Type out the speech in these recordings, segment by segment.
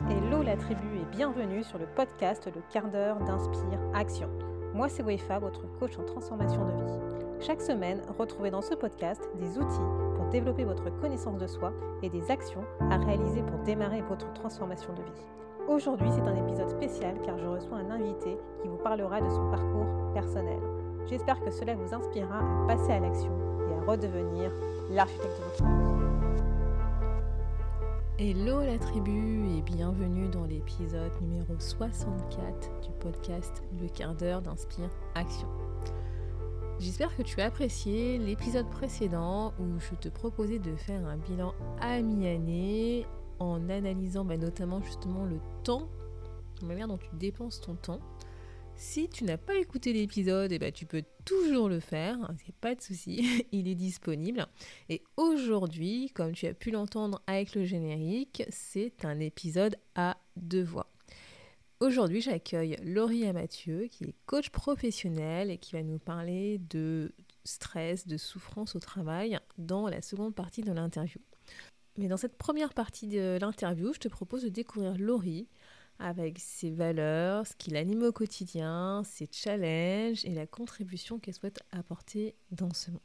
Hello la tribu et bienvenue sur le podcast Le quart d'heure d'Inspire Action. Moi c'est Wefa, votre coach en transformation de vie. Chaque semaine, retrouvez dans ce podcast des outils pour développer votre connaissance de soi et des actions à réaliser pour démarrer votre transformation de vie. Aujourd'hui c'est un épisode spécial car je reçois un invité qui vous parlera de son parcours personnel. J'espère que cela vous inspirera à passer à l'action et à redevenir l'architecte de votre vie. Hello la tribu et bienvenue dans l'épisode numéro 64 du podcast Le quart d'heure d'Inspire Action. J'espère que tu as apprécié l'épisode précédent où je te proposais de faire un bilan à mi-année en analysant bah, notamment justement le temps, la manière dont tu dépenses ton temps si tu n'as pas écouté l'épisode, eh ben, tu peux toujours le faire, hein, c'est pas de souci, il est disponible. Et aujourd'hui, comme tu as pu l'entendre avec le générique, c'est un épisode à deux voix. Aujourd'hui, j'accueille Laurie Mathieu, qui est coach professionnel et qui va nous parler de stress, de souffrance au travail dans la seconde partie de l'interview. Mais dans cette première partie de l'interview, je te propose de découvrir Laurie, avec ses valeurs, ce qui l'anime au quotidien, ses challenges et la contribution qu'elle souhaite apporter dans ce monde.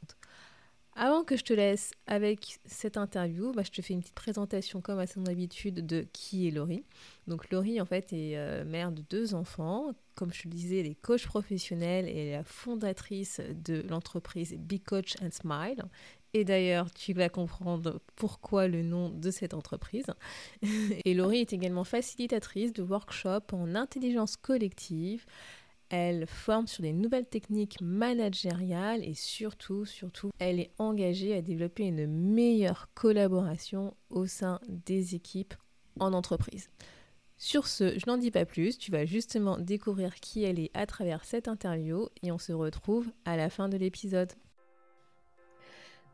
Avant que je te laisse avec cette interview, bah, je te fais une petite présentation comme à son habitude de qui est Laurie. Donc Laurie en fait est euh, mère de deux enfants. Comme je te le disais, elle est coach professionnelle et la fondatrice de l'entreprise Be Coach and Smile. Et d'ailleurs, tu vas comprendre pourquoi le nom de cette entreprise. Et Laurie est également facilitatrice de workshops en intelligence collective. Elle forme sur des nouvelles techniques managériales et surtout, surtout, elle est engagée à développer une meilleure collaboration au sein des équipes en entreprise. Sur ce, je n'en dis pas plus, tu vas justement découvrir qui elle est à travers cette interview et on se retrouve à la fin de l'épisode.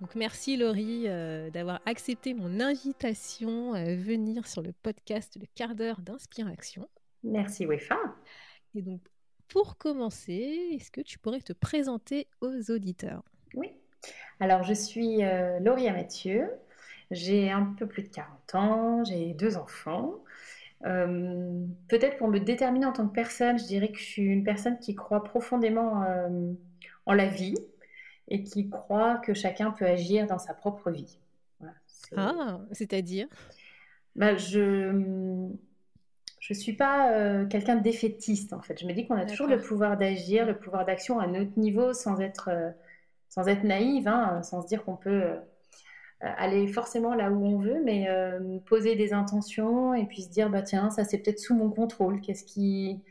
Donc merci Laurie euh, d'avoir accepté mon invitation à venir sur le podcast Le quart d'heure d'Inspiration. Merci Wefa. Et donc pour commencer, est-ce que tu pourrais te présenter aux auditeurs? Oui. Alors je suis euh, Laurie Mathieu, j'ai un peu plus de 40 ans, j'ai deux enfants. Euh, peut-être pour me déterminer en tant que personne, je dirais que je suis une personne qui croit profondément en la vie, et qui croit que chacun peut agir dans sa propre vie. ah, c'est-à-dire? Bah, Je ne suis pas euh, quelqu'un de défaitiste, en fait. Je me dis qu'on a toujours le pouvoir d'agir, le pouvoir d'action à notre niveau sans être, euh, sans être naïve, hein, sans se dire qu'on peut euh, aller forcément là où on veut, mais poser des intentions et puis se dire, bah, tiens, ça c'est peut-être sous mon contrôle. Qu'est-ce qui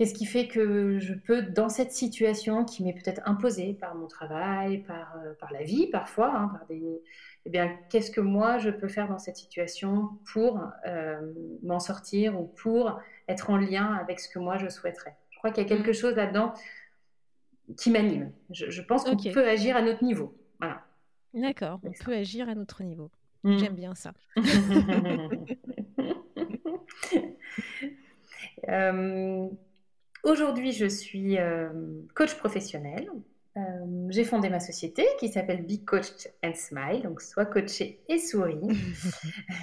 Qu'est-ce qui fait que je peux, dans cette situation qui m'est peut-être imposée par mon travail, par, euh, par la vie parfois, hein, par des, eh bien, qu'est-ce que moi je peux faire dans cette situation pour euh, m'en sortir ou pour être en lien avec ce que moi je souhaiterais? Je crois qu'il y a quelque mm. chose là-dedans qui m'anime. Je, pense qu'on peut agir à notre niveau. Voilà. D'accord, on peut agir à notre niveau. Mm. J'aime bien ça. euh, Aujourd'hui, je suis euh, coach professionnel. Euh, j'ai fondé ma société qui s'appelle Be Coach and Smile, donc soit coaché et souris,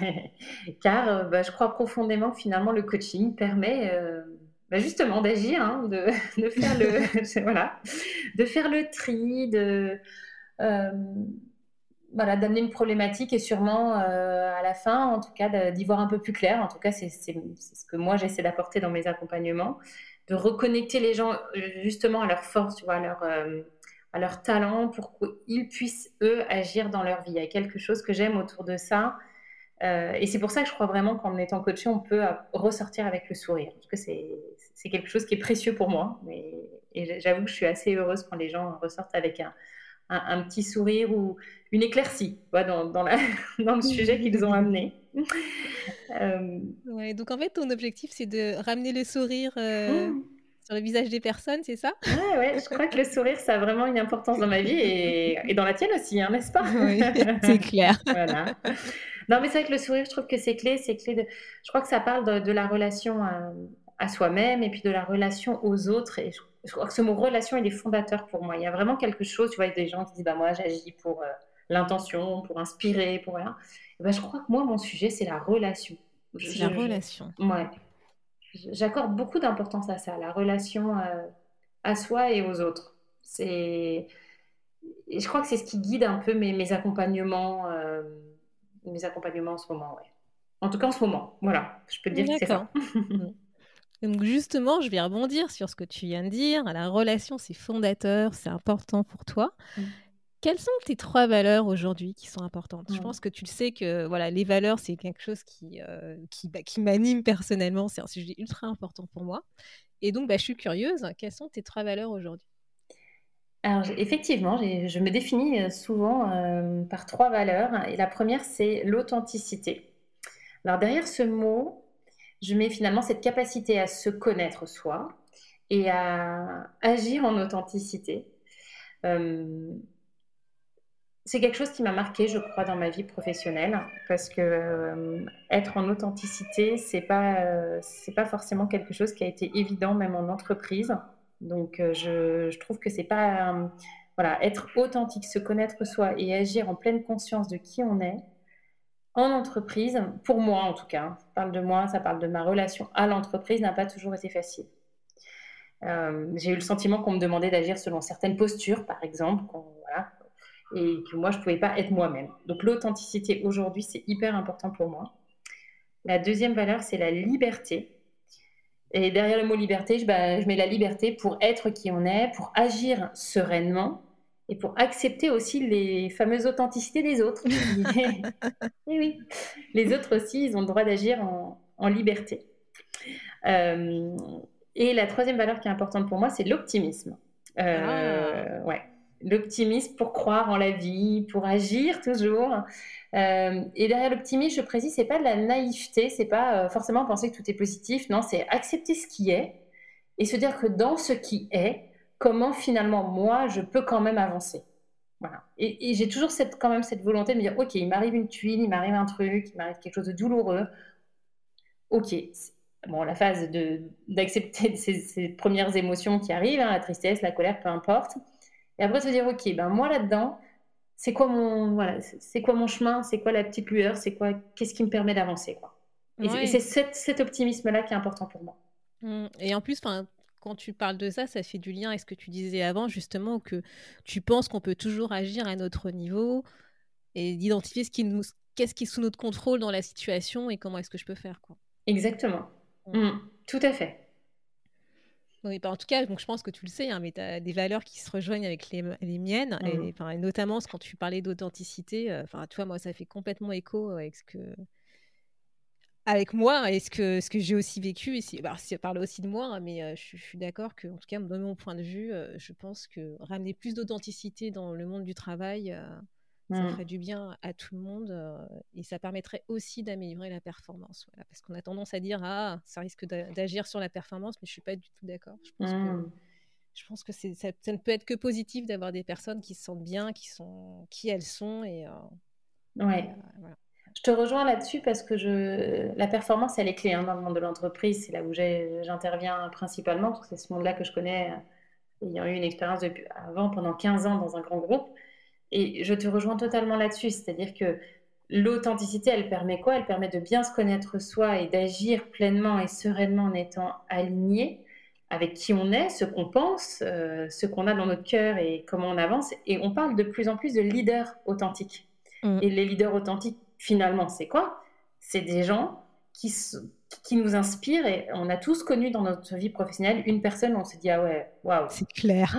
car euh, bah, je crois profondément que finalement le coaching permet bah, justement d'agir, hein, de, faire le voilà, de faire le tri, de voilà, d'amener une problématique et sûrement à la fin, en tout cas, d'y voir un peu plus clair. En tout cas, c'est ce que moi j'essaie d'apporter dans mes accompagnements de reconnecter les gens justement à leur force, tu vois, à leur, euh, à talent pour qu'ils puissent, eux, agir dans leur vie. Il y a quelque chose que j'aime autour de ça. Euh, et c'est pour ça que je crois vraiment qu'en étant coaché, on peut ressortir avec le sourire. Parce que c'est quelque chose qui est précieux pour moi. et j'avoue que je suis assez heureuse quand les gens ressortent avec un, un, petit sourire ou une éclaircie dans, dans, la, dans le sujet qu'ils ont amené. Euh, ouais, donc en fait, ton objectif, c'est de ramener le sourire euh, oh. sur le visage des personnes, c'est ça? Ouais, ouais, je crois que le sourire, ça a vraiment une importance dans ma vie et, et dans la tienne aussi, hein, n'est-ce pas? Oui, c'est clair. voilà. Non, mais c'est vrai que le sourire, je trouve que c'est clé. C'est clé de. Je crois que ça parle de, de la relation à, à soi-même et puis de la relation aux autres. Et je je crois que ce mot relation, il est fondateur pour moi. Il y a vraiment quelque chose, tu vois, des gens qui disent, bah, moi, j'agis pour euh, l'intention, pour inspirer, pour rien. Ben, je crois que moi, mon sujet, c'est la relation. C'est la relation. Ouais. J'accorde beaucoup d'importance à ça, la relation à soi et aux autres. C'est, je crois que c'est ce qui guide un peu mes, mes accompagnements, mes accompagnements en ce moment, ouais. En tout cas, en ce moment, voilà, je peux te dire que c'est ça. Donc justement, je vais rebondir sur ce que tu viens de dire. La relation, c'est fondateur, c'est important pour toi. Mmh. Quelles sont tes trois valeurs aujourd'hui qui sont importantes? Je mmh. pense que tu le sais que voilà, les valeurs, c'est quelque chose qui, euh, qui, bah, qui m'anime personnellement. C'est un sujet ultra important pour moi. Et donc, bah, je suis curieuse. Quelles sont tes trois valeurs aujourd'hui? Alors, effectivement, je me définis euh, souvent euh, par trois valeurs. Et la première, c'est l'authenticité. Alors, derrière ce mot, je mets finalement cette capacité à se connaître soi et à agir en authenticité. Euh, c'est quelque chose qui m'a marqué, je crois, dans ma vie professionnelle, parce que euh, être en authenticité, c'est pas euh, c'est pas forcément quelque chose qui a été évident même en entreprise. Donc, je, je, trouve que c'est pas voilà être authentique, se connaître soi et agir en pleine conscience de qui on est en entreprise, pour moi en tout cas, parle de moi, ça parle de ma relation à l'entreprise, n'a pas toujours été facile. Euh, j'ai eu le sentiment qu'on me demandait d'agir selon certaines postures, par exemple, et que moi, je ne pouvais pas être moi-même. Donc l'authenticité aujourd'hui, c'est hyper important pour moi. La deuxième valeur, c'est la liberté. Et derrière le mot liberté, je, bah, je mets la liberté pour être qui on est, pour agir sereinement, et pour accepter aussi les fameuses authenticités des autres. et eh oui, les autres aussi, ils ont le droit d'agir en, liberté. Euh, et la troisième valeur qui est importante pour moi, c'est l'optimisme. Euh, ah. Ouais, l'optimisme pour croire en la vie, pour agir toujours. Euh, et derrière l'optimisme, je précise, c'est pas de la naïveté, c'est pas forcément penser que tout est positif. Non, c'est accepter ce qui est et se dire que dans ce qui est, comment finalement moi je peux quand même avancer. Voilà. Et, j'ai toujours cette, quand même cette volonté de me dire, ok, il m'arrive une tuile, il m'arrive un truc, il m'arrive quelque chose de douloureux. Ok, bon, la phase d'accepter ces, premières émotions qui arrivent, hein, la tristesse, la colère, peu importe. Et après se dire, ok, ben moi là-dedans, c'est quoi mon voilà, c'est quoi mon chemin, c'est quoi la petite lueur, c'est quoi, qu'est-ce qui me permet d'avancer quoi. Et c'est cet, optimisme-là qui est important pour moi. Mmh. Et en plus, quand tu parles de ça, ça fait du lien avec ce que tu disais avant, justement, que tu penses qu'on peut toujours agir à notre niveau et d'identifier ce qui nous, qu'est-ce qui est sous notre contrôle dans la situation et comment est-ce que je peux faire. Quoi. Exactement. Mmh, tout à fait. Oui, bah, en tout cas, donc je pense que tu le sais, hein, mais tu as des valeurs qui se rejoignent avec les, les miennes, et, mmh. notamment quand tu parlais d'authenticité, euh, enfin, tu vois, moi, ça fait complètement écho avec ce que, avec moi et ce que, ce que j'ai aussi vécu. Et si, bah, ça parle aussi de moi, hein, mais euh, je, suis d'accord que, en tout cas, de mon point de vue, euh, je pense que ramener plus d'authenticité dans le monde du travail, euh, ça mmh. ferait du bien à tout le monde et ça permettrait aussi d'améliorer la performance. Voilà, parce qu'on a tendance à dire ah ça risque d'agir sur la performance, mais je suis pas du tout d'accord. Je pense que mmh. je pense que ça, ça, ne peut être que positif d'avoir des personnes qui se sentent bien, qui sont qui elles sont et, ouais. voilà. Je te rejoins là-dessus parce que je... la performance, elle est clé hein, dans le monde de l'entreprise. C'est là où j'interviens principalement, parce que c'est ce monde-là que je connais, euh, ayant eu une expérience depuis avant, pendant 15 ans dans un grand groupe. Et je te rejoins totalement là-dessus. C'est-à-dire que l'authenticité, elle permet quoi? Elle permet de bien se connaître soi et d'agir pleinement et sereinement en étant aligné avec qui on est, ce qu'on pense, euh, ce qu'on a dans notre cœur et comment on avance. Et on parle de plus en plus de leaders authentiques. Mmh. Et les leaders authentiques finalement, c'est quoi? C'est des gens qui, qui nous inspirent et on a tous connu dans notre vie professionnelle une personne où on s'est dit ah ouais, waouh. C'est clair.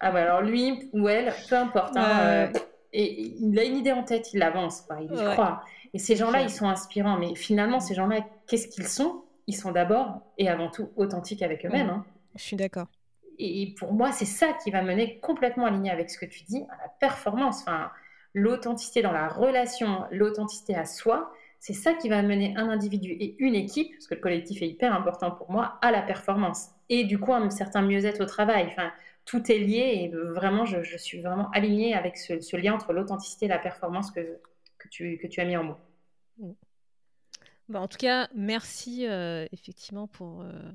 ah ouais, alors lui ou elle, peu importe. Hein, euh, et il a une idée en tête, il avance, il y croit. Et ces gens-là, ils sont inspirants. Mais finalement, ces gens-là, qu'est-ce qu'ils sont? Ils sont d'abord et avant tout authentiques avec eux-mêmes. Hein. Je suis d'accord. Et pour moi, c'est ça qui va mener complètement aligné avec ce que tu dis, à la performance. Enfin, l'authenticité dans la relation, l'authenticité à soi, c'est ça qui va mener un individu et une équipe, parce que le collectif est hyper important pour moi, à la performance. Et du coup, un certain mieux-être au travail. Enfin, tout est lié et vraiment, je, suis vraiment alignée avec ce, lien entre l'authenticité et la performance que, que, tu, que tu as mis en mots. Mmh. Bah, en tout cas, merci euh, effectivement pour, euh,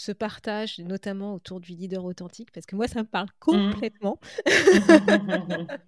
ce partage, notamment autour du leader authentique, parce que moi, ça me parle mmh. complètement.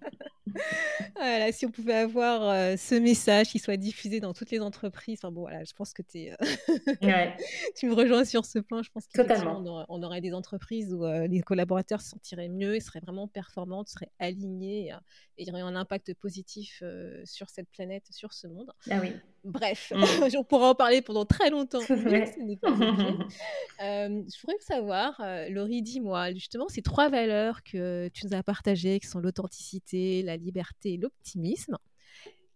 Voilà, si on pouvait avoir euh, ce message qui soit diffusé dans toutes les entreprises, enfin bon, voilà, je pense que es, euh, tu me rejoins sur ce point. Je pense qu'effectivement, on, on, aurait des entreprises où euh, les collaborateurs se sentiraient mieux, seraient vraiment performants, seraient alignés et, il y aurait un impact positif sur cette planète, sur ce monde. Ah oui. Bref, mm. on pourra en parler pendant très longtemps. Mais ce n'est pas je voudrais savoir, Laurie, dis-moi, justement, ces trois valeurs que tu nous as partagées, qui sont l'authenticité, la liberté et l'optimisme.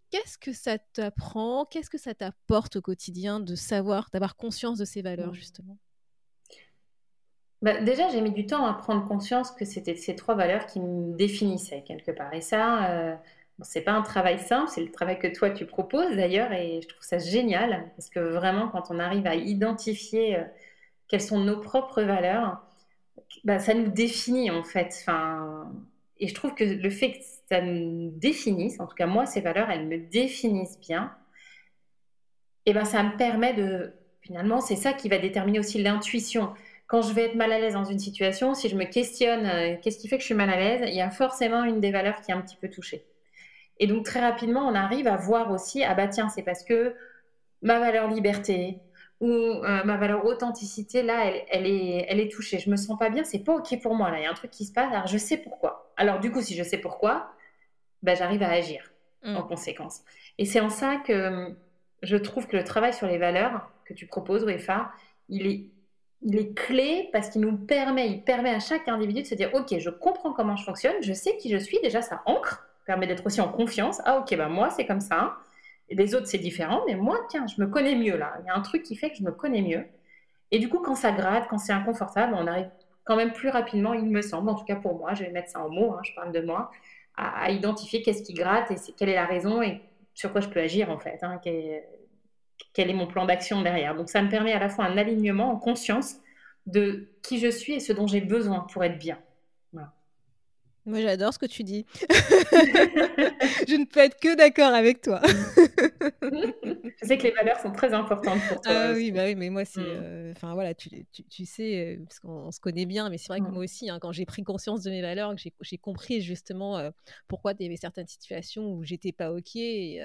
Qu'est-ce que ça t'apprend Qu'est-ce que ça t'apporte au quotidien de savoir, d'avoir conscience de ces valeurs, mmh. justement? Bah, Déjà, j'ai mis du temps à prendre conscience que c'était ces trois valeurs qui me définissaient quelque part. Et ça, euh, c'est pas un travail simple, c'est le travail que toi tu proposes d'ailleurs, et je trouve ça génial, parce que vraiment, quand on arrive à identifier euh, quelles sont nos propres valeurs, bah, ça nous définit en fait. Enfin, et je trouve que le fait que ça me définisse, en tout cas moi, ces valeurs, elles me définissent bien, et ben ça me permet de, finalement, c'est ça qui va déterminer aussi l'intuition. Quand je vais être mal à l'aise dans une situation, si je me questionne, euh, qu'est-ce qui fait que je suis mal à l'aise, il y a forcément une des valeurs qui est un petit peu touchée. Et donc très rapidement, on arrive à voir aussi, ah bah tiens, c'est parce que ma valeur liberté, où euh, ma valeur authenticité, là, elle, est, elle est touchée. Je me sens pas bien, c'est pas OK pour moi. Là, il y a un truc qui se passe, alors je sais pourquoi. Alors, du coup, si je sais pourquoi, ben, j'arrive à agir mm. en conséquence. Et c'est en ça que je trouve que le travail sur les valeurs que tu proposes, UEFA, il est, il est clé parce qu'il nous permet, il permet à chaque individu de se dire OK, je comprends comment je fonctionne, je sais qui je suis, déjà ça ancre, permet d'être aussi en confiance. Ah, OK, ben moi, c'est comme ça. Et les autres, c'est différent, mais moi, tiens, je me connais mieux là. Il y a un truc qui fait que je me connais mieux. Et du coup, quand ça gratte, quand c'est inconfortable, on arrive quand même plus rapidement, il me semble, en tout cas pour moi, je vais mettre ça en mots, hein, je parle de moi, à, identifier qu'est-ce qui gratte et quelle est la raison et sur quoi je peux agir en fait, hein, quel, est mon plan d'action derrière. Donc ça me permet à la fois un alignement en conscience de qui je suis et ce dont j'ai besoin pour être bien. Moi, j'adore ce que tu dis. je ne peux être que d'accord avec toi. je sais que les valeurs sont très importantes pour toi. Ah oui, bah oui, mais moi, c'est. Mm. Euh, enfin, voilà, tu, tu, sais, euh, parce qu'on se connaît bien, mais c'est vrai que mm. moi aussi, hein, quand j'ai pris conscience de mes valeurs, que j'ai compris justement euh, pourquoi il y avait certaines situations où j'étais pas OK. Et,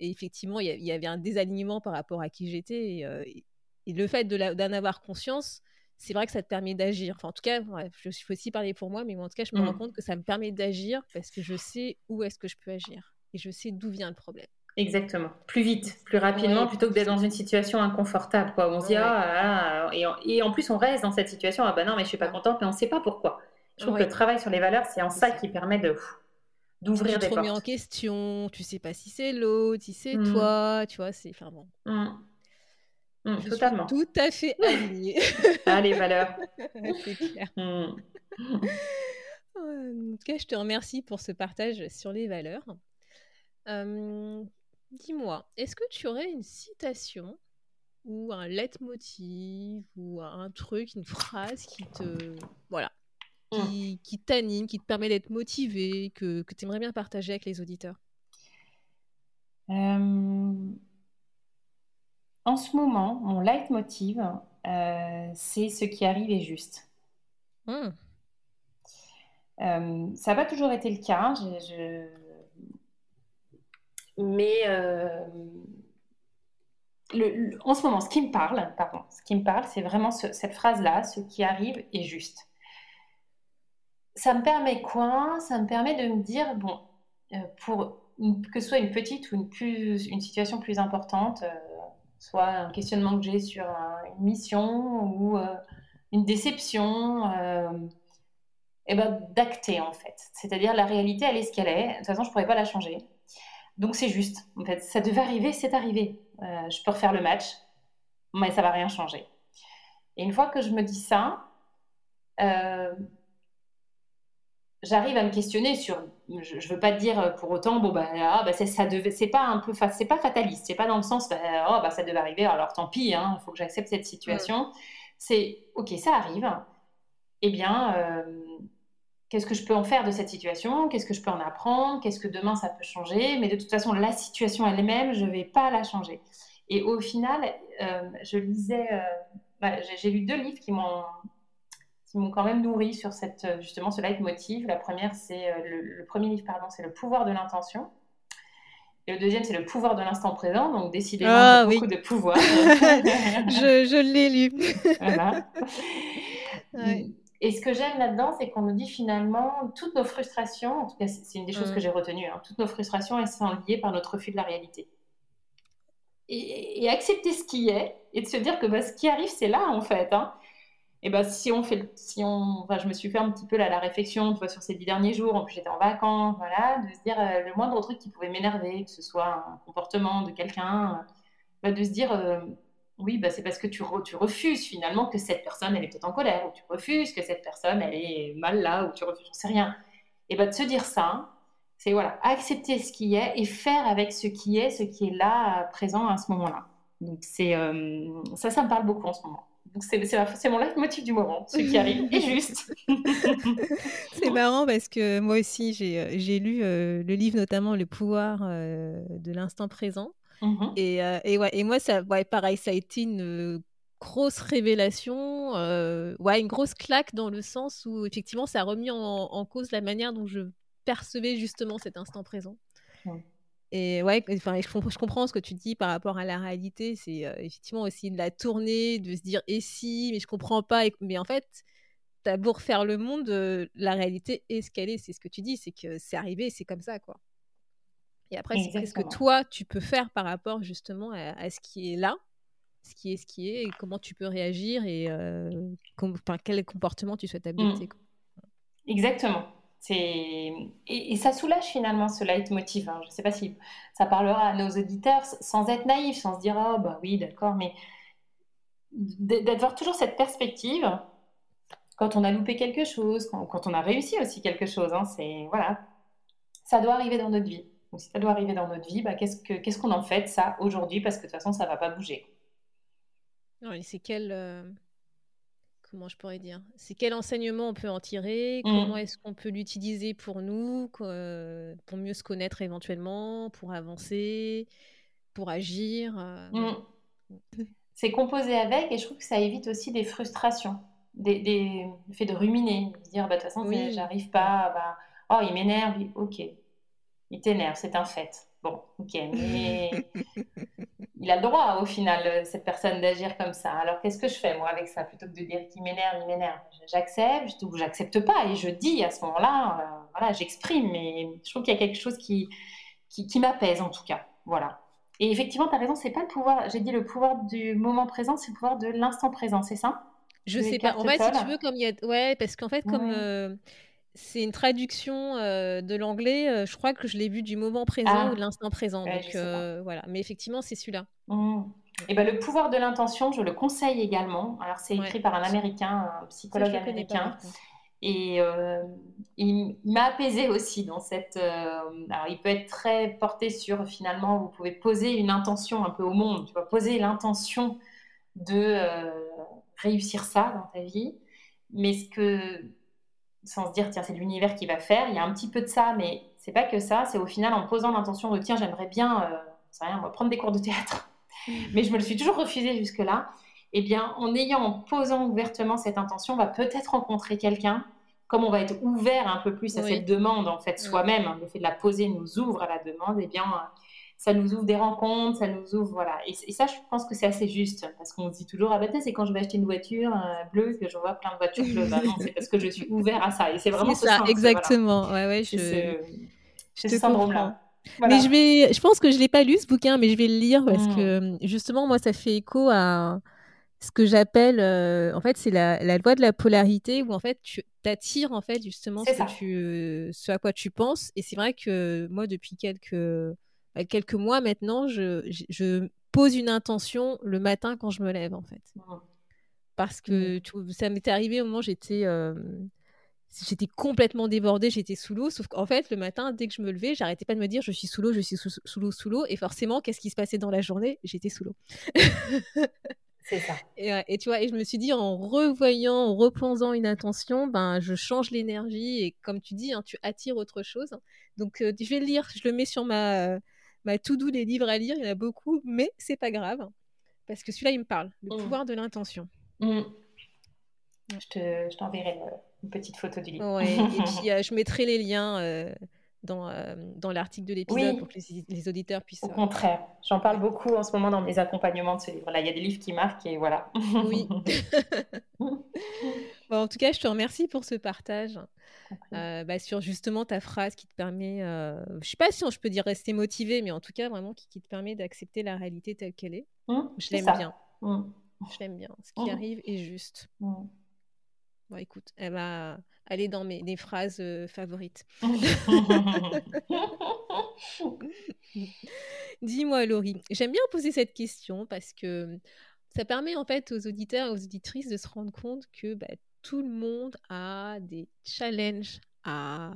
effectivement, il y, avait un désalignement par rapport à qui j'étais. Et, et, le fait d'en avoir conscience, c'est vrai que ça te permet d'agir. Enfin, en tout cas, je suis aussi parler pour moi, mais en tout cas, je me rends mmh. compte que ça me permet d'agir parce que je sais où est-ce que je peux agir et je sais d'où vient le problème. Exactement. Plus vite, plus rapidement, plutôt que d'être dans une situation inconfortable. Quoi. On se dit, ah, et, en, plus, on reste dans cette situation, ah bah non, mais je suis pas contente, mais on ne sait pas pourquoi. Je trouve que le travail sur les valeurs, c'est en ça qui permet de d'ouvrir des portes. Tu te remets en question, tu sais pas si c'est l'autre, si c'est mmh. toi, tu vois, c'est... Enfin bon. Mmh. Mmh, totalement. tout à fait aligné. ah, les valeurs. C'est clair. Mmh. En tout cas, je te remercie pour ce partage sur les valeurs. Dis-moi, est-ce que tu aurais une citation ou un leitmotiv ou un truc, une phrase qui te. Voilà. Qui, mmh. qui t'anime, qui te permet d'être motivé, que, que tu aimerais bien partager avec les auditeurs? En ce moment, mon leitmotiv, euh, c'est ce qui arrive est juste. Hmm. Euh, ça n'a pas toujours été le cas, mais euh, en ce moment, ce qui me parle, pardon, ce qui me parle, c'est vraiment cette phrase-là, ce qui arrive est juste. Ça me permet quoi? Ça me permet de me dire, bon, pour que ce soit une petite ou une, une situation plus importante, soit un questionnement que j'ai sur une mission ou euh, une déception, et euh, eh ben, d'acter en fait. C'est-à-dire la réalité, elle est ce qu'elle est. De toute façon, je ne pourrais pas la changer. Donc c'est juste. En fait, ça devait arriver, c'est arrivé. Euh, je peux refaire le match, mais ça va rien changer. Et une fois que je me dis ça, j'arrive à me questionner sur je, ne veux pas dire euh, pour autant bon bah, ah, bah ça devait c'est pas un peu c'est pas fataliste c'est pas dans le sens bah, oh bah ça devait arriver alors tant pis hein, il faut que j'accepte cette situation. C'est ok ça arrive. Eh bien euh, qu'est-ce que je peux en faire de cette situation? Qu'est-ce que je peux en apprendre? Qu'est-ce que demain ça peut changer? Mais de toute façon la situation elle-même je vais pas la changer. Et au final euh, je lisais bah, j'ai lu deux livres qui m'ont qui m'ont quand même nourri sur cette, justement ce leitmotiv. La première, c'est le, premier livre, pardon, c'est Le pouvoir de l'intention. Et le deuxième, c'est le pouvoir de l'instant présent. Donc, décidément, ah, beaucoup de pouvoir. je, je l'ai lu. voilà. Et ce que j'aime là-dedans, c'est qu'on nous dit finalement toutes nos frustrations, en tout cas, c'est une des choses que j'ai retenues, hein, toutes nos frustrations, elles sont liées par notre refus de la réalité. Et, accepter ce qui est et de se dire que bah, ce qui arrive, c'est là en fait. Hein. Et bah, si on fait, si on, je me suis fait un petit peu la réflexion, tu vois, sur ces dix derniers jours, en plus j'étais en vacances, voilà, de se dire euh, le moindre truc qui pouvait m'énerver, que ce soit un comportement de quelqu'un, euh, bah, de se dire euh, oui, bah, c'est parce que tu, refuses finalement que cette personne, elle est peut-être en colère, ou tu refuses que cette personne, elle est mal là, ou tu refuses, j'en sais rien. Et bah, de se dire ça, c'est voilà, accepter ce qui est et faire avec ce qui est, ce qui est là, présent à ce moment-là. Donc c'est ça, ça me parle beaucoup en ce moment. Donc c'est, c'est, mon leitmotiv du moment, ce qui arrive est juste. c'est marrant parce que moi aussi j'ai, euh, j'ai lu euh, le livre notamment Le pouvoir de l'instant présent. Mmh et, et, ouais, et moi, ça, ouais, pareil, ça a été une grosse révélation, ouais, une grosse claque dans le sens où effectivement, ça a remis en, cause la manière dont je percevais justement cet instant présent. Et ouais, enfin, je, je, comprends ce que tu dis par rapport à la réalité. C'est effectivement aussi de la tourner, de se dire et si, mais je comprends pas. mais en fait, t'as beau refaire le monde, la réalité est ce qu'elle est. C'est ce que tu dis, c'est que c'est arrivé, c'est comme ça, quoi. Et après, c'est qu'est-ce que toi, tu peux faire par rapport justement à, ce qui est là, ce qui est ce qui est, et comment tu peux réagir et euh, quel comportement tu souhaites adopter. Mmh. Exactement. Et, et, ça soulage finalement ce leitmotiv. Hein. Je ne sais pas si ça parlera à nos auditeurs sans être naïf, sans se dire oh bah oui d'accord, mais d'avoir toujours cette perspective quand on a loupé quelque chose, quand, on a réussi aussi quelque chose. Hein, c'est voilà, ça doit arriver dans notre vie. Donc, si ça doit arriver dans notre vie, bah, qu'est-ce qu'on en fait ça aujourd'hui? Parce que de toute façon, ça ne va pas bouger. c'est quel. Euh, comment je pourrais dire? C'est quel enseignement on peut en tirer? Mmh. Comment est-ce qu'on peut l'utiliser pour nous euh, Pour mieux se connaître éventuellement Pour avancer Pour agir euh, mmh. C'est composé avec, et je trouve que ça évite aussi des frustrations. Des, des... le fait de ruminer, de dire bah, de toute façon, j'arrive pas, bah, oh, il m'énerve, ok, il t'énerve, c'est un fait. Bon, ok, mais il a le droit au final, cette personne, d'agir comme ça. Alors qu'est-ce que je fais moi avec ça Plutôt que de dire qu'il m'énerve, il m'énerve, j'accepte ou j'accepte pas et je dis à ce moment-là, euh, voilà, j'exprime, mais je trouve qu'il y a quelque chose qui, qui, m'apaise en tout cas. Voilà. Et effectivement, tu as raison, c'est pas le pouvoir, j'ai dit le pouvoir du moment présent, c'est le pouvoir de l'instant présent, c'est ça? Je sais pas. En fait, si tu veux, comme il y a. Ouais, parce qu'en fait, comme. Euh, c'est une traduction euh, de l'anglais. Euh, je crois que je l'ai vu du moment présent ah. ou de l'instant présent. donc euh, voilà. Mais effectivement, c'est celui-là. Mmh. Et ben, le pouvoir de l'intention, je le conseille également. Alors, c'est écrit par un Américain, un psychologue américain. et il, m'a apaisé aussi dans cette. alors, il peut être très porté sur finalement, vous pouvez poser une intention un peu au monde. Tu vas poser l'intention de réussir ça dans ta vie. Mais ce que sans se dire tiens c'est l'univers qui va faire. Il y a un petit peu de ça, mais c'est pas que ça. C'est au final en posant l'intention de tiens j'aimerais bien, euh, rien, prendre des cours de théâtre, mm. mais je me le suis toujours refusé jusque là. Eh bien, en ayant, en posant ouvertement cette intention, on va peut-être rencontrer quelqu'un. Comme on va être ouvert un peu plus à cette demande en fait mm. soi-même, le fait de la poser nous ouvre à la demande. Eh bien, ça nous ouvre des rencontres, ça nous ouvre, voilà. Et, ça, je pense que c'est assez juste, parce qu'on se dit toujours, ah bah c'est quand je vais acheter une voiture euh, bleue que je vois plein de voitures bleues. Bah non, c'est parce que je suis ouvert à ça. Et c'est vraiment ça, exactement. Ouais, ouais, je, je ce syndrome-là. Mais je vais, je pense que je l'ai pas lu ce bouquin, mais je vais le lire parce mmh. que justement, moi, ça fait écho à ce que j'appelle, euh, en fait, c'est la, la, loi de la polarité où en fait, tu t'attires en fait justement ce, que tu, ce à quoi tu penses. Et c'est vrai que moi, depuis quelques quelques mois maintenant, je, je, pose une intention le matin quand je me lève, en fait. Mmh. Parce que mmh. ça m'était arrivé au moment où j'étais euh, j'étais complètement débordée, j'étais sous l'eau. Sauf qu'en fait, le matin, dès que je me levais, j'arrêtais pas de me dire je suis sous l'eau, je suis sous l'eau, sous l'eau. Et forcément, qu'est-ce qui se passait dans la journée? J'étais sous l'eau. C'est ça. Et, tu vois, et je me suis dit, en revoyant, en reposant une intention, ben, je change l'énergie et comme tu dis, hein, tu attires autre chose. Donc, euh, je vais le lire, je le mets sur ma, bah, tout doux des livres à lire, il y en a beaucoup, mais c'est pas grave parce que celui-là il me parle, le mmh. pouvoir de l'intention. Mmh. Je t'enverrai une petite photo du livre. Ouais, et puis je mettrai les liens dans, euh, dans l'article de l'épisode pour que les, auditeurs puissent. Au euh, contraire, j'en parle beaucoup en ce moment dans mes accompagnements de ce livre-là. Il y a des livres qui marquent et voilà. Oui. en tout cas, je te remercie pour ce partage. Euh, bah, sur justement ta phrase qui te permet, je ne sais pas si je peux dire rester motivé, mais en tout cas vraiment qui, te permet d'accepter la réalité telle qu'elle est. Mmh, je l'aime bien. Mmh. Je l'aime bien. Ce qui mmh. arrive est juste. Bon, écoute, elle va aller dans mes des phrases euh, favorites. Dis-moi, Laurie, j'aime bien poser cette question parce que ça permet en fait aux auditeurs et aux auditrices de se rendre compte que bah, tout le monde a des challenges à...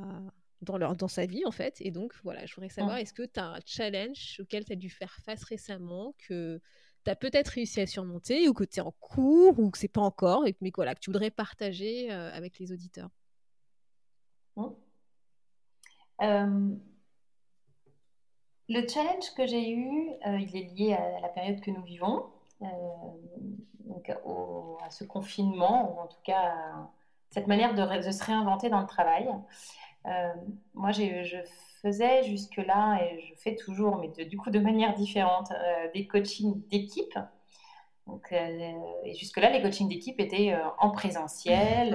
dans, leur, dans sa vie en fait. Et donc voilà, je voudrais savoir, est-ce que tu as un challenge auquel tu as dû faire face récemment que tu as peut-être réussi à surmonter ou que tu es en cours ou que c'est pas encore, mais voilà, que tu voudrais partager euh, avec les auditeurs? Euh, Le challenge que j'ai eu, euh, il est lié à la période que nous vivons, donc à ce confinement, ou en tout cas à cette manière de, de se réinventer dans le travail. moi, je faisais jusque-là, et je fais toujours, mais du coup de manière différente, euh, des coachings d'équipe. Donc, euh, et jusque-là, les coachings d'équipe étaient euh, en présentiel.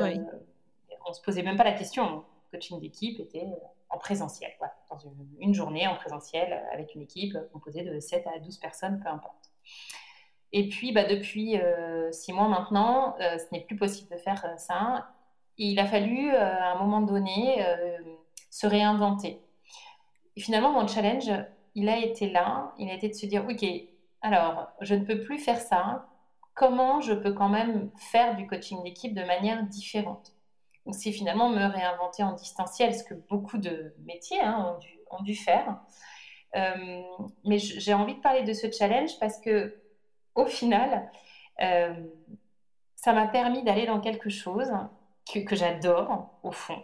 on ne se posait même pas la question. Le coaching d'équipe était en présentiel, dans une, journée en présentiel avec une équipe composée de 7 à 12 personnes, peu importe. Et puis, bah, depuis 6 mois maintenant, ce n'est plus possible de faire ça. il a fallu, à un moment donné, se réinventer. Et finalement, mon challenge, il a été là. Il a été de se dire, OK, alors, je ne peux plus faire ça. Comment je peux quand même faire du coaching d'équipe de manière différente? Donc, c'est finalement me réinventer en distanciel, ce que beaucoup de métiers hein, ont, dû, faire. Euh, mais j'ai envie de parler de ce challenge parce que, au final, euh, ça m'a permis d'aller dans quelque chose que j'adore, au fond,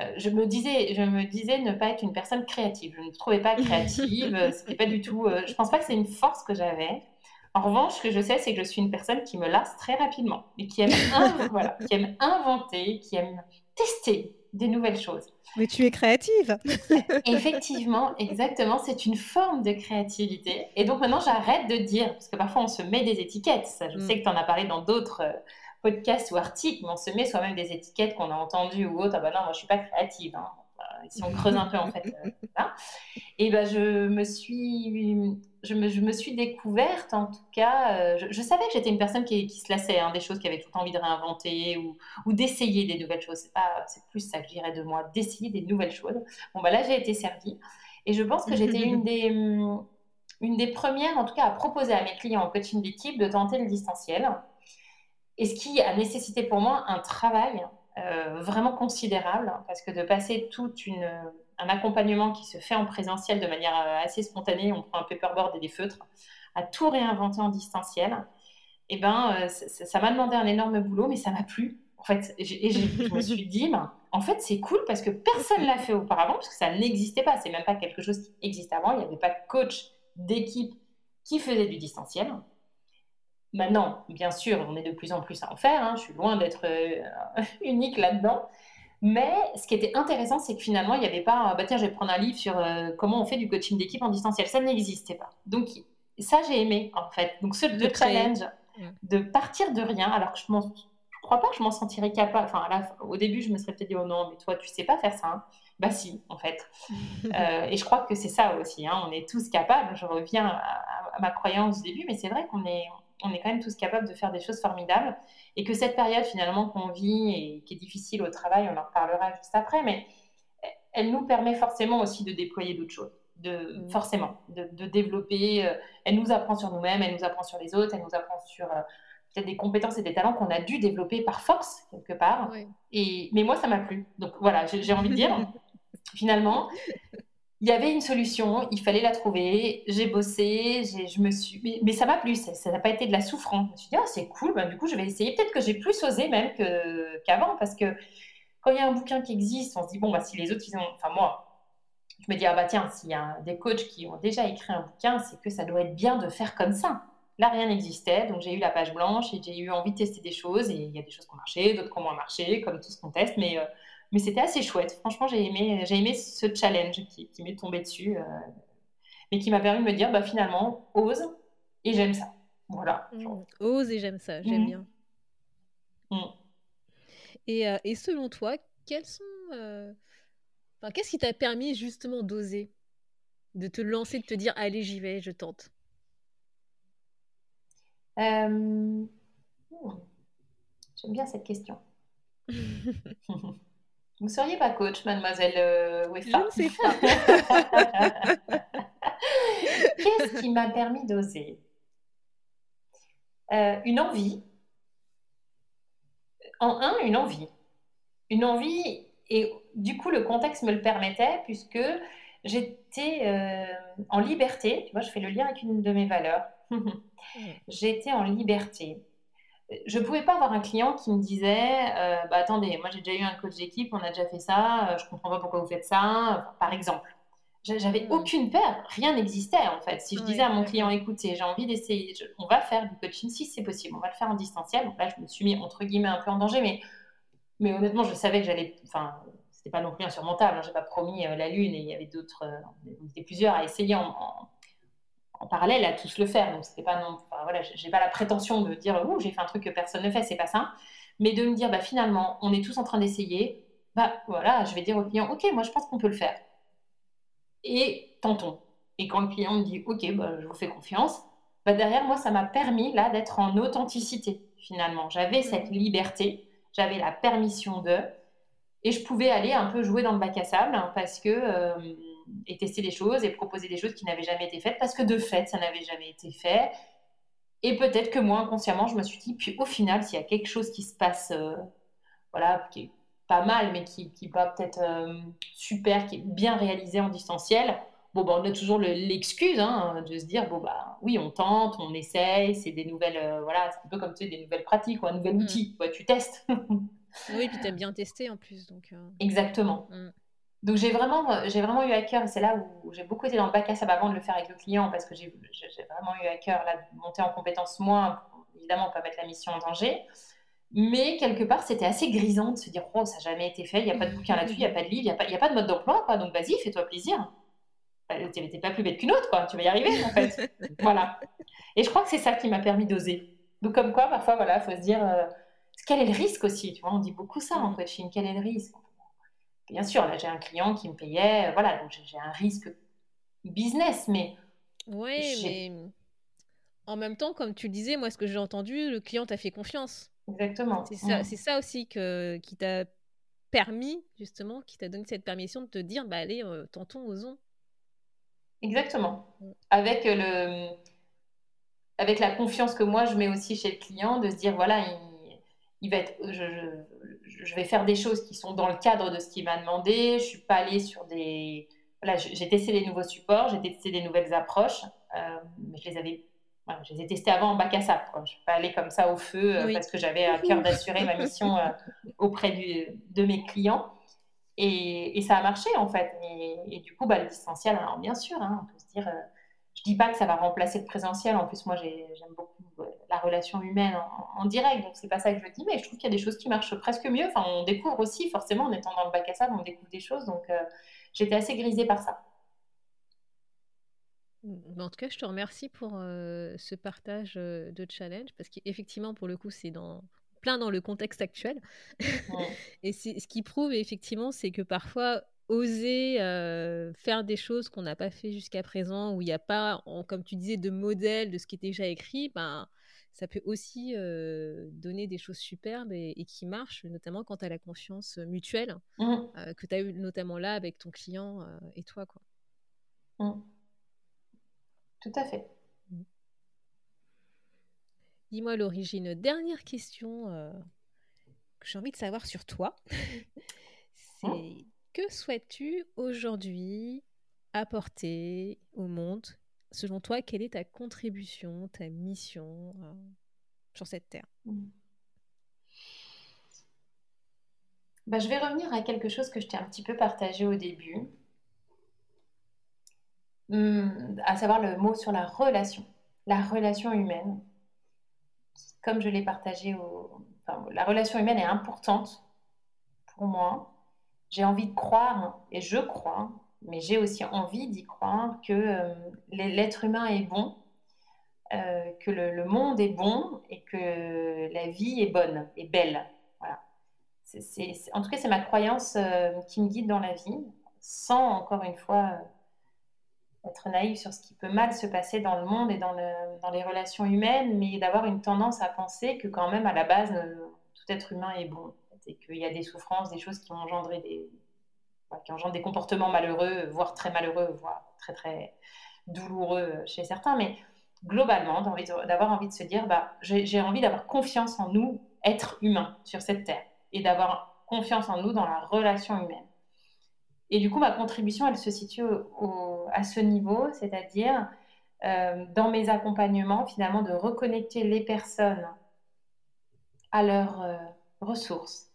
euh, je me disais, je me disais ne pas être une personne créative. Je ne me trouvais pas créative. Euh, c'était pas du tout. Je pense pas que c'est une force que j'avais. En revanche, ce que je sais, c'est que je suis une personne qui me lasse très rapidement et qui aime inventer, qui aime tester des nouvelles choses. Mais tu es créative. Effectivement, exactement. C'est une forme de créativité. Et donc maintenant, j'arrête de dire, parce que parfois on se met des étiquettes. Ça, je mm. sais que tu en as parlé dans d'autres podcast ou article, mais on se met soi-même des étiquettes qu'on a entendues ou autres. Ah bah non, moi je suis pas créative. Hein. Si on creuse un peu en fait, euh, Et ben je me suis, je me, je me suis découverte en tout cas. Euh, je, savais que j'étais une personne qui, se lassait hein, des choses, qui avait tout envie de réinventer ou, d'essayer des nouvelles choses. C'est plus ça que je dirais de moi, d'essayer des nouvelles choses. Bon bah là j'ai été servie et je pense que j'étais une des une des premières, en tout cas, à proposer à mes clients en coaching d'équipe de tenter le distanciel et ce qui a nécessité pour moi un travail euh, vraiment considérable, parce que de passer tout un accompagnement qui se fait en présentiel de manière euh, assez spontanée, on prend un paperboard et des feutres, à tout réinventer en distanciel, eh ben, euh, ça m'a demandé un énorme boulot, mais ça m'a plu. En fait, et je me suis dit, en fait, c'est cool parce que personne l'a fait auparavant, parce que ça n'existait pas. C'est même pas quelque chose qui existait avant. Il n'y avait pas de coach d'équipe qui faisait du distanciel. Maintenant, bien sûr, on est de plus en plus à en faire. Hein. Je suis loin d'être euh, unique là-dedans. Mais ce qui était intéressant, c'est que finalement, il n'y avait pas, bah tiens, je vais prendre un livre sur euh, comment on fait du coaching d'équipe en distanciel. Ça n'existait pas. Donc, ça, j'ai aimé, en fait. Donc, ce le challenge de partir de rien, alors que je ne crois pas que je m'en sentirais capable. Enfin, au début, je me serais peut-être dit, oh non, mais toi, tu sais pas faire ça. Hein. Bah si, en fait. Euh, et je crois que c'est ça aussi. Hein. On est tous capables. Je reviens à, à ma croyance du début, mais c'est vrai qu'on est, on est quand même tous capables de faire des choses formidables. Et que cette période finalement qu'on vit et qui est difficile au travail, on en reparlera juste après, mais elle nous permet forcément aussi de déployer d'autres choses. De, mm. Forcément, de, développer. Euh, elle nous apprend sur nous-mêmes, elle nous apprend sur les autres, elle nous apprend sur euh, peut-être des compétences et des talents qu'on a dû développer par force, quelque part. Et, mais moi, ça m'a plu. Donc voilà, j'ai envie de dire, finalement, il y avait une solution, il fallait la trouver. J'ai bossé, je me suis, mais, ça m'a plu, ça n'a pas été de la souffrance. Je me suis dit, ah, c'est cool, bah, du coup, je vais essayer. Peut-être que j'ai plus osé même qu'avant, parce que quand il y a un bouquin qui existe, on se dit, bon, bah, si les autres, ils. Enfin, moi, je me dis, ah, bah, tiens, s'il y a des coachs qui ont déjà écrit un bouquin, c'est que ça doit être bien de faire comme ça. Là, rien n'existait, donc j'ai eu la page blanche et j'ai eu envie de tester des choses. Et il y a des choses qui ont marché, d'autres qui ont moins marché, comme tout ce qu'on teste. Mais, euh, mais c'était assez chouette. Franchement, j'ai aimé, j'ai aimé ce challenge qui, qui m'est tombé dessus, euh, mais qui m'a permis de me dire, bah, finalement, ose et j'aime ça. Voilà. Mmh. Ose et j'aime ça, j'aime mmh. bien. Mmh. Et, euh, et, selon toi, quels sont. Enfin, qu'est-ce qui t'a permis justement d'oser? De te lancer, de te dire, allez, j'y vais, je tente euh, j'aime bien cette question. Vous ne seriez pas coach, mademoiselle euh, Wefa Je ne sais pas. Qu'est-ce qui m'a permis d'oser? Euh, Une envie. En un, une envie. Une envie, et du coup, le contexte me le permettait, puisque j'étais en liberté. Tu vois, je fais le lien avec une de mes valeurs. J'étais en liberté. Je ne pouvais pas avoir un client qui me disait euh, bah, Attendez, moi j'ai déjà eu un coach d'équipe, on a déjà fait ça, euh, je ne comprends pas pourquoi vous faites ça, par exemple. J'avais hmm. aucune peur, rien n'existait en fait. Si je disais à mon client Écoutez, j'ai envie d'essayer, on va faire du coaching si c'est possible, on va le faire en distanciel. Donc là, je me suis mis entre guillemets un peu en danger, mais, mais honnêtement, je savais que j'allais. Enfin, c'était pas non plus insurmontable, hein, je n'ai pas promis euh, la Lune et il y avait d'autres, on était plusieurs à essayer en en parallèle à tous le faire. Donc, c'était pas non, voilà, j'ai pas la prétention de dire, ouh, j'ai fait un truc que personne ne fait, c'est pas ça. Mais de me dire, bah, finalement, on est tous en train d'essayer. Bah, voilà, je vais dire au client, ok, moi, je pense qu'on peut le faire. Et tentons. Et quand le client me dit, ok, bah, je vous fais confiance, bah, derrière, moi, ça m'a permis, là, d'être en authenticité, finalement. J'avais mmh. cette liberté, j'avais la permission de, et je pouvais aller un peu jouer dans le bac à sable, hein, parce que, euh, et tester des choses et proposer des choses qui n'avaient jamais été faites parce que de fait, ça n'avait jamais été fait. Et peut-être que moi, inconsciemment, je me suis dit, puis au final, s'il y a quelque chose qui se passe, euh, voilà, qui est pas mal, mais qui, qui va peut-être euh, super, qui est bien réalisé en distanciel, bon, bah, on a toujours l'excuse hein, de se dire, bon, bah oui, on tente, on essaye, c'est des nouvelles, euh, voilà, c'est un peu comme tu sais, des nouvelles pratiques ou un nouvel mm. outil, tu testes. oui, puis tu as bien testé en plus. Donc, Exactement. Mm. Donc j'ai vraiment, j'ai vraiment eu à cœur, et c'est là où j'ai beaucoup été dans le bac à sable avant de le faire avec le client, parce que j'ai vraiment eu à cœur là, de monter en compétence moins, évidemment, pas mettre la mission en danger. Mais quelque part, c'était assez grisant de se dire, oh, ça n'a jamais été fait, il n'y a pas de bouquin là-dessus, il n'y a pas de livre, il n'y a, pas, a pas de mode d'emploi, quoi. Donc vas-y, fais-toi plaisir. Bah, tu n'es pas plus bête qu'une autre, quoi. Tu vas y arriver, en fait. voilà. Et je crois que c'est ça qui m'a permis d'oser. Donc comme quoi, parfois, voilà, il faut se dire, euh, quel est le risque aussi Tu vois, on dit beaucoup ça en coaching, quel est le risque? Bien sûr, là, j'ai un client qui me payait, voilà, donc j'ai un risque business, mais. Oui, mais en même temps, comme tu le disais, moi, ce que j'ai entendu, le client t'a fait confiance. Exactement. C'est ça, mm. ça, aussi que, qui t'a permis, justement, qui t'a donné cette permission de te dire, bah allez, euh, tentons, osons. Exactement. Mm. Avec le avec la confiance que moi je mets aussi chez le client, de se dire voilà, il, il va être, je, je vais faire des choses qui sont dans le cadre de ce qu'il m'a demandé. Je suis pas allée sur des. Voilà, j'ai testé des nouveaux supports, j'ai testé des nouvelles approches, euh, mais je les avais. je les ai testées avant en bac à sable. Je ne suis pas allée comme ça au feu euh, parce que j'avais à cœur d'assurer ma mission euh, auprès du, de mes clients. Et, et, ça a marché en fait. Et, du coup, bah, le distanciel, alors bien sûr, hein, on peut se dire je dis pas que ça va remplacer le présentiel. En plus, moi, j'aime beaucoup euh, la relation humaine en, direct, donc c'est pas ça que je dis. Mais je trouve qu'il y a des choses qui marchent presque mieux. Enfin, on découvre aussi, forcément, en étant dans le bac à sable, on découvre des choses. Donc, euh, j'étais assez grisée par ça. En tout cas, je te remercie pour euh, ce partage de challenge parce qu'effectivement, pour le coup, c'est dans plein dans le contexte actuel. Et ce qui prouve effectivement, c'est que parfois oser faire des choses qu'on n'a pas fait jusqu'à présent, où il n'y a pas, comme tu disais, de modèle de ce qui est déjà écrit, ben, ça peut aussi donner des choses superbes et, qui marchent, notamment quand tu as la confiance mutuelle mmh. que tu as eu notamment là avec ton client et toi. Quoi. Mmh. Tout à fait. Mmh. Dis-moi l'origine. Dernière question que j'ai envie de savoir sur toi. C'est que souhaites-tu aujourd'hui apporter au monde Selon toi, quelle est ta contribution, ta mission euh, sur cette terre? Mmh. bah, Je vais revenir à quelque chose que je t'ai un petit peu partagé au début, mmh, à savoir le mot sur la relation. la relation humaine, comme je l'ai partagé, au... la relation humaine est importante pour moi. J'ai envie de croire, et je crois, mais j'ai aussi envie d'y croire, que euh, l'être humain est bon, euh, que le, monde est bon et que la vie est bonne et belle. Voilà. en tout cas, c'est ma croyance euh, qui me guide dans la vie, sans, encore une fois, être naïve sur ce qui peut mal se passer dans le monde et dans, dans les relations humaines, mais d'avoir une tendance à penser que quand même, à la base, tout être humain est bon et qu'il y a des souffrances, des choses qui ont engendré des, qui engendrent des comportements malheureux, voire très malheureux, voire très très douloureux chez certains. Mais globalement, d'avoir envie de se dire, bah, j'ai envie d'avoir confiance en nous, être humain sur cette terre, et d'avoir confiance en nous dans la relation humaine. Et du coup, ma contribution, elle se situe à ce niveau, c'est-à-dire euh, dans mes accompagnements, finalement, de reconnecter les personnes à leurs euh, ressources,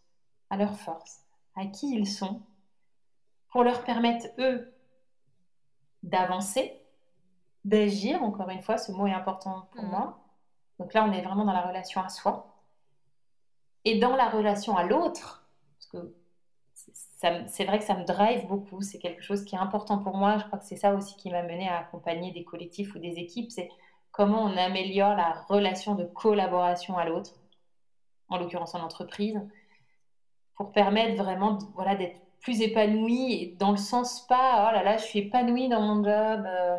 à leurs forces, à qui ils sont, pour leur permettre, eux, d'avancer, d'agir. Encore une fois, ce mot est important pour mm. moi. Donc là, on est vraiment dans la relation à soi. Et dans la relation à l'autre, parce que c'est vrai que ça me drive beaucoup, c'est quelque chose qui est important pour moi. Je crois que c'est ça aussi qui m'a mené à accompagner des collectifs ou des équipes, c'est comment on améliore la relation de collaboration à l'autre, en l'occurrence en entreprise, pour permettre vraiment voilà, d'être plus épanouie, dans le sens pas, oh là là, je suis épanouie dans mon job. Euh.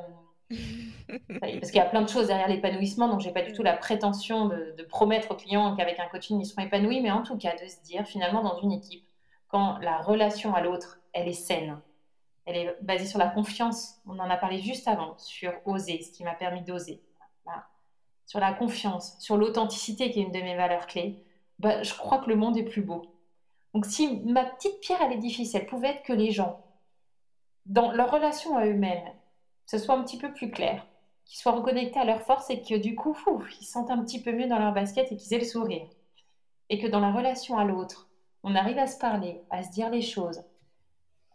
parce qu'il y a plein de choses derrière l'épanouissement, donc j'ai pas du tout la prétention de, de promettre aux clients qu'avec un coaching ils seront épanouis, mais en tout cas de se dire finalement dans une équipe, quand la relation à l'autre, elle est saine, elle est basée sur la confiance, on en a parlé juste avant, sur oser, ce qui m'a permis d'oser, sur la confiance, sur l'authenticité qui est une de mes valeurs clés, bah, je crois que le monde est plus beau. Donc si ma petite pierre à l'édifice, elle pouvait être que les gens, dans leur relation à eux-mêmes, ce soit un petit peu plus clair, qu'ils soient reconnectés à leur force et que du coup, ils sentent un petit peu mieux dans leur basket et qu'ils aient le sourire. Et que dans la relation à l'autre, on arrive à se parler, à se dire les choses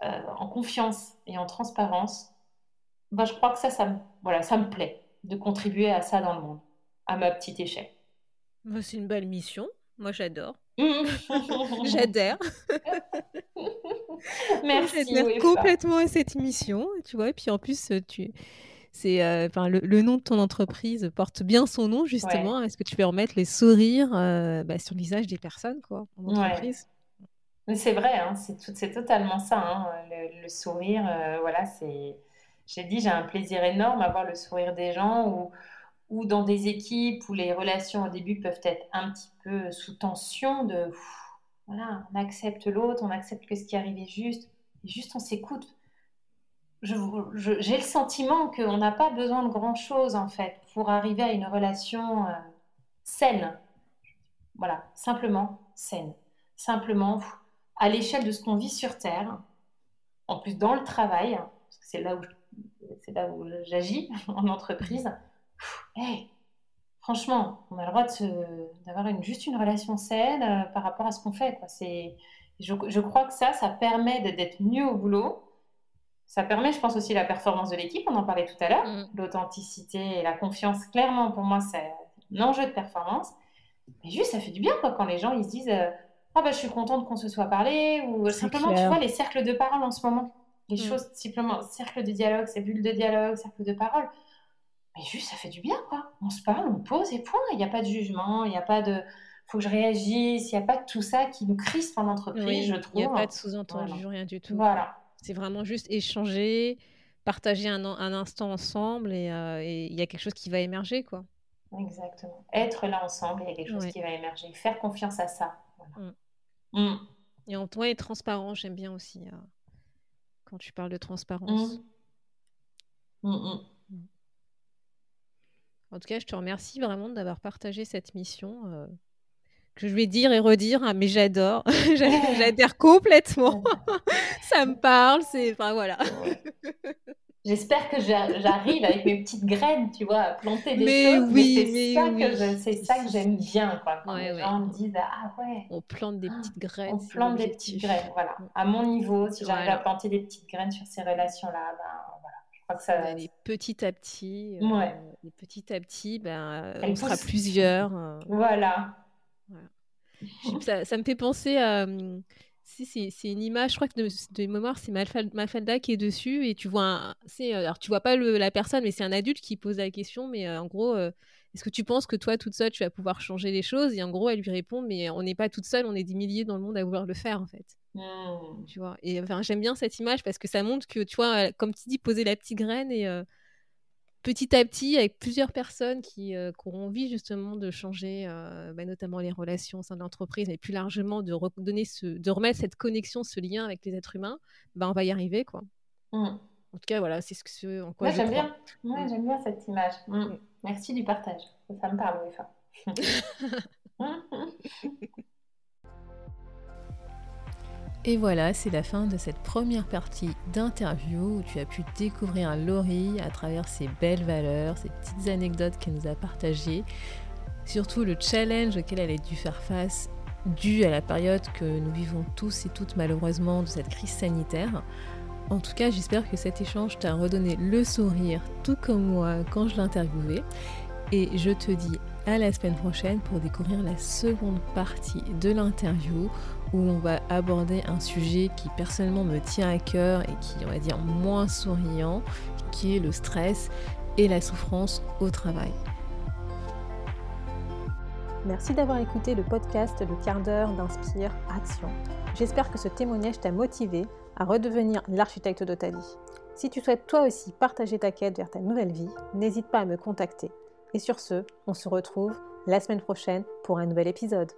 euh, en confiance et en transparence, ben, je crois que ça, ça ça me plaît de contribuer à ça dans le monde, à ma petite échelle. C'est une belle mission. Moi, j'adore. J'adhère. Merci. J'adhère complètement à cette mission, tu vois. Et puis en plus, tu, c'est, euh, le, nom de ton entreprise porte bien son nom justement. Est-ce que tu peux remettre les sourires euh, bah, sur le visage des personnes, quoi, en entreprise? C'est vrai, hein, c'est, totalement ça. Hein, le, sourire, euh, voilà, c'est. J'ai dit, j'ai un plaisir énorme à voir le sourire des gens ou ou dans des équipes où les relations au début peuvent être un petit peu sous tension de voilà, on accepte l'autre, on accepte que ce qui arrive est juste, et juste on s'écoute. J'ai le sentiment qu'on n'a pas besoin de grand-chose en fait pour arriver à une relation euh, saine. Voilà, simplement saine. Simplement à l'échelle de ce qu'on vit sur Terre, en plus dans le travail, parce que c'est là où là où j'agis en entreprise, hey, franchement, on a le droit d'avoir une, juste une relation saine euh, par rapport à ce qu'on fait. Quoi. Je, je, crois que ça, ça permet d'être mieux au boulot. Ça permet, je pense, aussi la performance de l'équipe. On en parlait tout à l'heure. Mm. L'authenticité et la confiance, clairement, pour moi, c'est un enjeu de performance. Mais juste, ça fait du bien quoi, quand les gens ils se disent euh, Ah, bah, je suis contente qu'on se soit parlé. Ou simplement, tu vois, les cercles de parole en ce moment. Les mm. choses, simplement, cercle de dialogue, ces bulles de dialogue, cercle de parole mais juste, ça fait du bien, quoi. On se parle, on pose et point. Il n'y a pas de jugement, il n'y a pas de faut que je réagisse, il n'y a pas de tout ça qui nous crispe en entreprise, je trouve. Il n'y a pas de sous-entendu, rien du tout. Voilà. C'est vraiment juste échanger, partager un, un instant ensemble euh, et il y a quelque chose qui va émerger, quoi. Exactement. Être là ensemble, il y a quelque chose qui va émerger. Faire confiance à ça. Mm. Mm. Et en toi, être transparent, j'aime bien aussi euh, quand tu parles de transparence. Mm. En tout cas, je te remercie vraiment d'avoir partagé cette mission. Euh, que je vais dire et redire, hein, mais j'adore. J'adhère complètement. ça me parle, c'est. Enfin, voilà. J'espère que j'arrive avec mes petites graines, tu vois, à planter des choses. Oui, mais c'est ça que j'aime bien, quoi. Quand les gens me disent ah ouais. On plante des petites graines. On plante des petites graines, voilà. À mon niveau, si j'arrive à planter des petites graines sur ces relations-là, ben ça. Et petit à petit, ouais. et petit à petit, ben, on sera plusieurs. Voilà. Ça, ça, me fait penser à. Si, c'est une image, je crois que de, de mémoire, c'est Mafalda qui est dessus et tu vois, un, alors tu vois pas le, la personne, mais c'est un adulte qui pose la question, mais en gros, est-ce que tu penses que toi, toute seule, tu vas pouvoir changer les choses? Et en gros, elle lui répond, mais on n'est pas toute seule, on est des milliers dans le monde à vouloir le faire, en fait. Mmh. Tu vois? Et enfin, j'aime bien cette image parce que ça montre que, tu vois, comme tu dis, poser la petite graine et euh, petit à petit, avec plusieurs personnes qui, euh, auront envie justement de changer, euh, bah, notamment les relations au sein de l'entreprise, mais plus largement de, redonner ce, de remettre cette connexion, ce lien avec les êtres humains, bah, on va y arriver, quoi. Mmh. En tout cas, voilà, c'est ce que en quoi j'aime bien. Moi, j'aime bien cette image. Merci du partage. Ça me parle, oui. Et voilà, c'est la fin de cette première partie d'interview où tu as pu découvrir Laurie à travers ses belles valeurs, ses petites anecdotes qu'elle nous a partagées, surtout le challenge auquel elle a dû faire face dû à la période que nous vivons tous et toutes malheureusement de cette crise sanitaire. En tout cas, j'espère que cet échange t'a redonné le sourire, tout comme moi quand je l'interviewais. Et je te dis à la semaine prochaine pour découvrir la seconde partie de l'interview où on va aborder un sujet qui personnellement me tient à cœur et qui, on va dire, moins souriant, qui est le stress et la souffrance au travail. Merci d'avoir écouté le podcast Le quart d'heure d'Inspire Action. J'espère que ce témoignage t'a motivé à redevenir l'architecte de ta vie. Si tu souhaites toi aussi partager ta quête vers ta nouvelle vie, n'hésite pas à me contacter. Et sur ce, on se retrouve la semaine prochaine pour un nouvel épisode.